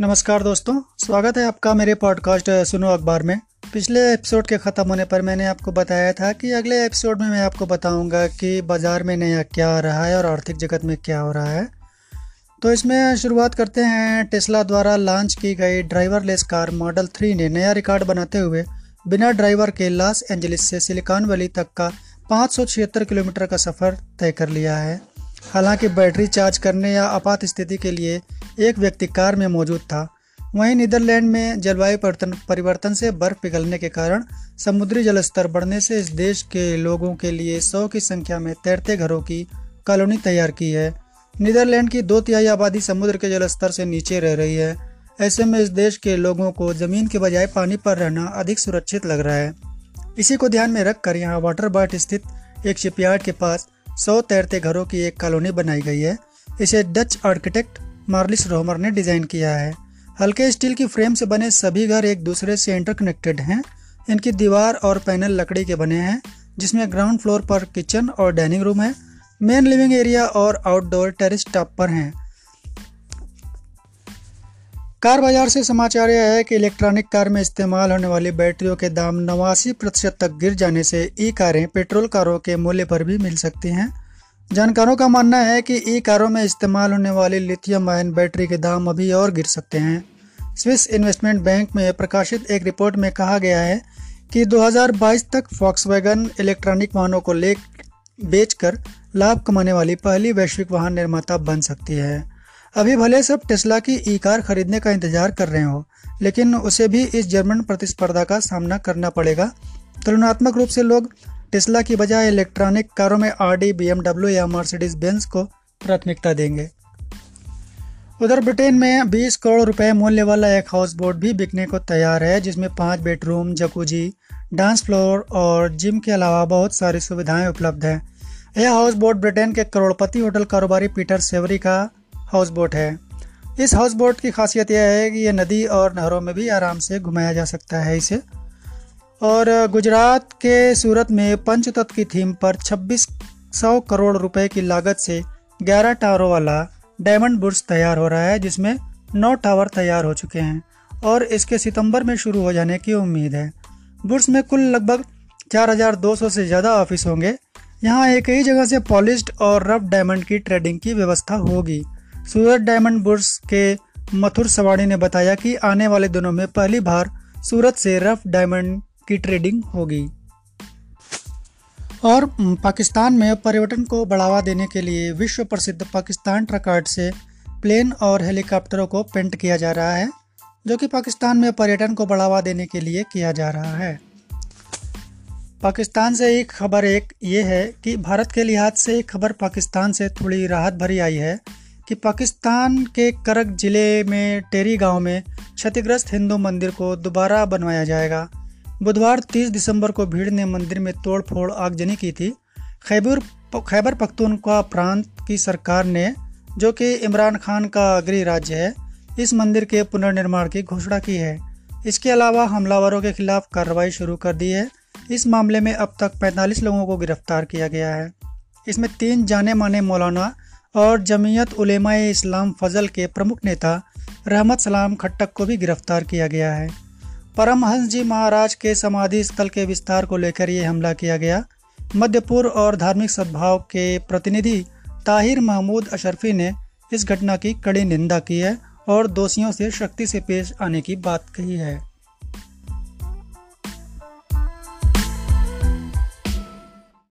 नमस्कार दोस्तों, स्वागत है आपका मेरे पॉडकास्ट सुनो अखबार में। पिछले एपिसोड के ख़त्म होने पर मैंने आपको बताया था कि अगले एपिसोड में मैं आपको बताऊँगा कि बाज़ार में नया क्या आ रहा है और आर्थिक जगत में क्या हो रहा है। तो इसमें शुरुआत करते हैं। टेस्ला द्वारा लॉन्च की गई ड्राइवरलेस कार मॉडल थ्री ने नया रिकॉर्ड बनाते हुए बिना ड्राइवर के लॉस एंजलिस से सिलिकॉन वैली तक का पाँच सौ छिहत्तर किलोमीटर का सफ़र तय कर लिया है। हालाँकि बैटरी चार्ज करने या आपात स्थिति के लिए एक व्यक्ति कार में मौजूद था। वहीं नीदरलैंड में जलवायु परिवर्तन से बर्फ़ पिघलने के कारण समुद्री जलस्तर बढ़ने से इस देश के लोगों के लिए सौ की संख्या में तैरते घरों की कॉलोनी तैयार की है। नीदरलैंड की दो तिहाई आबादी समुद्र के जलस्तर से नीचे रह रही है। ऐसे में इस देश के लोगों को ज़मीन के बजाय पानी पर रहना अधिक सुरक्षित लग रहा है। इसी को ध्यान में रखकर यहाँ वाटर बर्ट स्थित एक शिपयार्ड के पास सौ तैरते घरों की एक कॉलोनी बनाई गई है। इसे डच आर्किटेक्ट मार्लिस रोमर ने डिज़ाइन किया है। हल्के स्टील की फ्रेम से बने सभी घर एक दूसरे से इंटरकनेक्टेड हैं। इनकी दीवार और पैनल लकड़ी के बने हैं, जिसमें ग्राउंड फ्लोर पर किचन और डाइनिंग रूम है। मेन लिविंग एरिया और आउटडोर टेरिस टॉप पर हैं। कार बाज़ार से समाचार यह है कि इलेक्ट्रॉनिक कार में इस्तेमाल होने वाली बैटरियों के दाम नवासी प्रतिशत तक गिर जाने से ई कारें पेट्रोल कारों के मूल्य पर भी मिल सकती हैं। जानकारों का मानना है कि ई कारों में इस्तेमाल होने वाली लिथियम आयन बैटरी के दाम अभी और गिर सकते हैं। स्विस इन्वेस्टमेंट बैंक में प्रकाशित एक रिपोर्ट में कहा गया है कि 2022 तक फॉक्सवैगन इलेक्ट्रॉनिक वाहनों को ले बेचकर लाभ कमाने वाली पहली वैश्विक वाहन निर्माता बन सकती है। अभी भले सब टेस्ला की ई कार खरीदने का इंतज़ार कर रहे हो, लेकिन उसे भी इस जर्मन प्रतिस्पर्धा का सामना करना पड़ेगा। तुलनात्मक रूप से लोग टेस्ला की बजाय इलेक्ट्रॉनिक कारों में आर डी या मर्सिडीज बेंस को प्राथमिकता देंगे। उधर ब्रिटेन में 20 करोड़ रुपए मूल्य वाला एक हाउस बोट भी बिकने को तैयार है, जिसमें पाँच बेडरूम, जकूजी, डांस फ्लोर और जिम के अलावा बहुत सारी सुविधाएँ उपलब्ध हैं। यह हाउस बोट ब्रिटेन के करोड़पति होटल कारोबारी पीटर सेवरी का हाउस बोट है। इस हाउस बोट की खासियत यह है कि यह नदी और नहरों में भी आराम से घुमाया जा सकता है इसे। और गुजरात के सूरत में पंचतत्व की थीम पर छब्बीस सौ करोड़ रुपए की लागत से 11 टावरों वाला डायमंड बुर्ज तैयार हो रहा है जिसमें नौ टावर तैयार हो चुके हैं और इसके सितंबर में शुरू हो जाने की उम्मीद है। बुर्ज में कुल लगभग 4,200 से ज़्यादा ऑफ़िस होंगे। यहाँ एक ही जगह से पॉलिश्ड और रफ डायमंड की ट्रेडिंग की व्यवस्था होगी। सूरत डायमंड बुर्ज के मथुर सवाड़ी ने बताया कि आने वाले दिनों में पहली बार सूरत से रफ डायमंड की ट्रेडिंग होगी। और पाकिस्तान में पर्यटन को बढ़ावा देने के लिए विश्व प्रसिद्ध पाकिस्तान ट्रक आर्ट से प्लेन और हेलीकॉप्टरों को पेंट किया जा रहा है, जो कि पाकिस्तान में पर्यटन को बढ़ावा देने के लिए किया जा रहा है। पाकिस्तान से एक खबर एक ये है कि भारत के लिहाज से एक खबर पाकिस्तान से थोड़ी राहत भरी आई है कि पाकिस्तान के करक ज़िले में टेरी गाँव में क्षतिग्रस्त हिंदू मंदिर को दोबारा बनवाया जाएगा। बुधवार 30 दिसंबर को भीड़ ने मंदिर में तोड़फोड़ आगजनी की थी। खैबर खैबर पख्तूनख्वा प्रांत की सरकार ने, जो कि इमरान खान का गृह राज्य है, इस मंदिर के पुनर्निर्माण की घोषणा की है। इसके अलावा हमलावरों के खिलाफ कार्रवाई शुरू कर दी है। इस मामले में अब तक 45 लोगों को गिरफ़्तार किया गया है। इसमें तीन जाने माने मौलाना और जमीयत उलेमा इस्लाम फजल के प्रमुख नेता रहमत सलाम खट्टक को भी गिरफ़्तार किया गया है। परमहंस जी महाराज के समाधि स्थल के विस्तार को लेकर ये हमला किया गया। मध्य पूर्व और धार्मिक सद्भाव के प्रतिनिधि ताहिर महमूद अशरफी ने इस घटना की कड़ी निंदा की है और दोषियों से शक्ति से पेश आने की बात कही है।